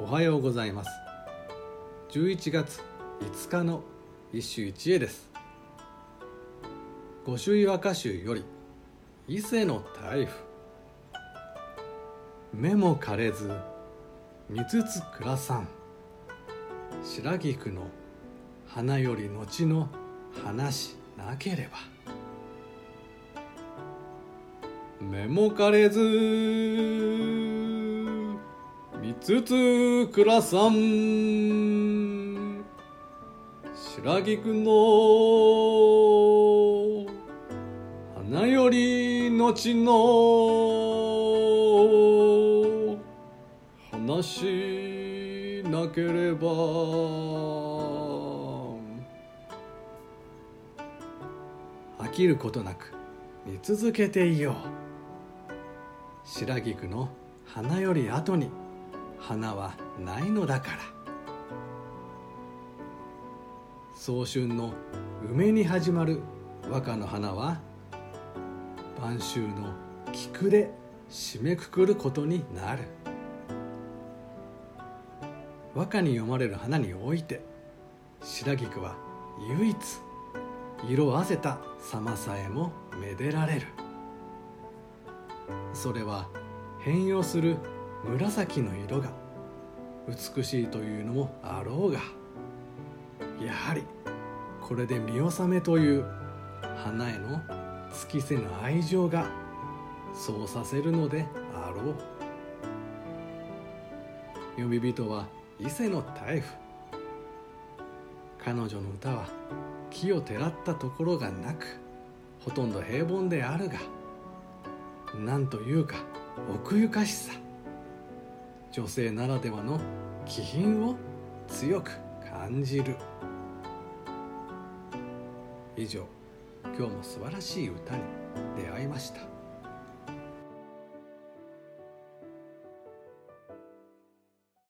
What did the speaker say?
おはようございます。11月5日の一首一会です。御朱意和歌集より伊勢の大夫。目も枯れず見つつ暮らさん。白菊の花より後の話なければ。目も枯れずつつくらさん。白菊の花より後の話なければ。飽きることなく見続けていよう。白菊の花より後に。花はないのだから。早春の梅に始まる和歌の花は晩秋の菊で締めくくることになる。和歌に読まれる花において白菊は唯一色あせた様さえもめでられる。それは変容する紫の色が美しいというのもあろうがやはりこれで見納めという花への尽きせぬ愛情がそうさせるのであろう。読み人は伊勢の大夫。彼女の歌は木をてらったところがなくほとんど平凡であるが何というか奥ゆかしさ。女性ならではの気品を強く感じる。以上今日も素晴らしい歌に出会いました。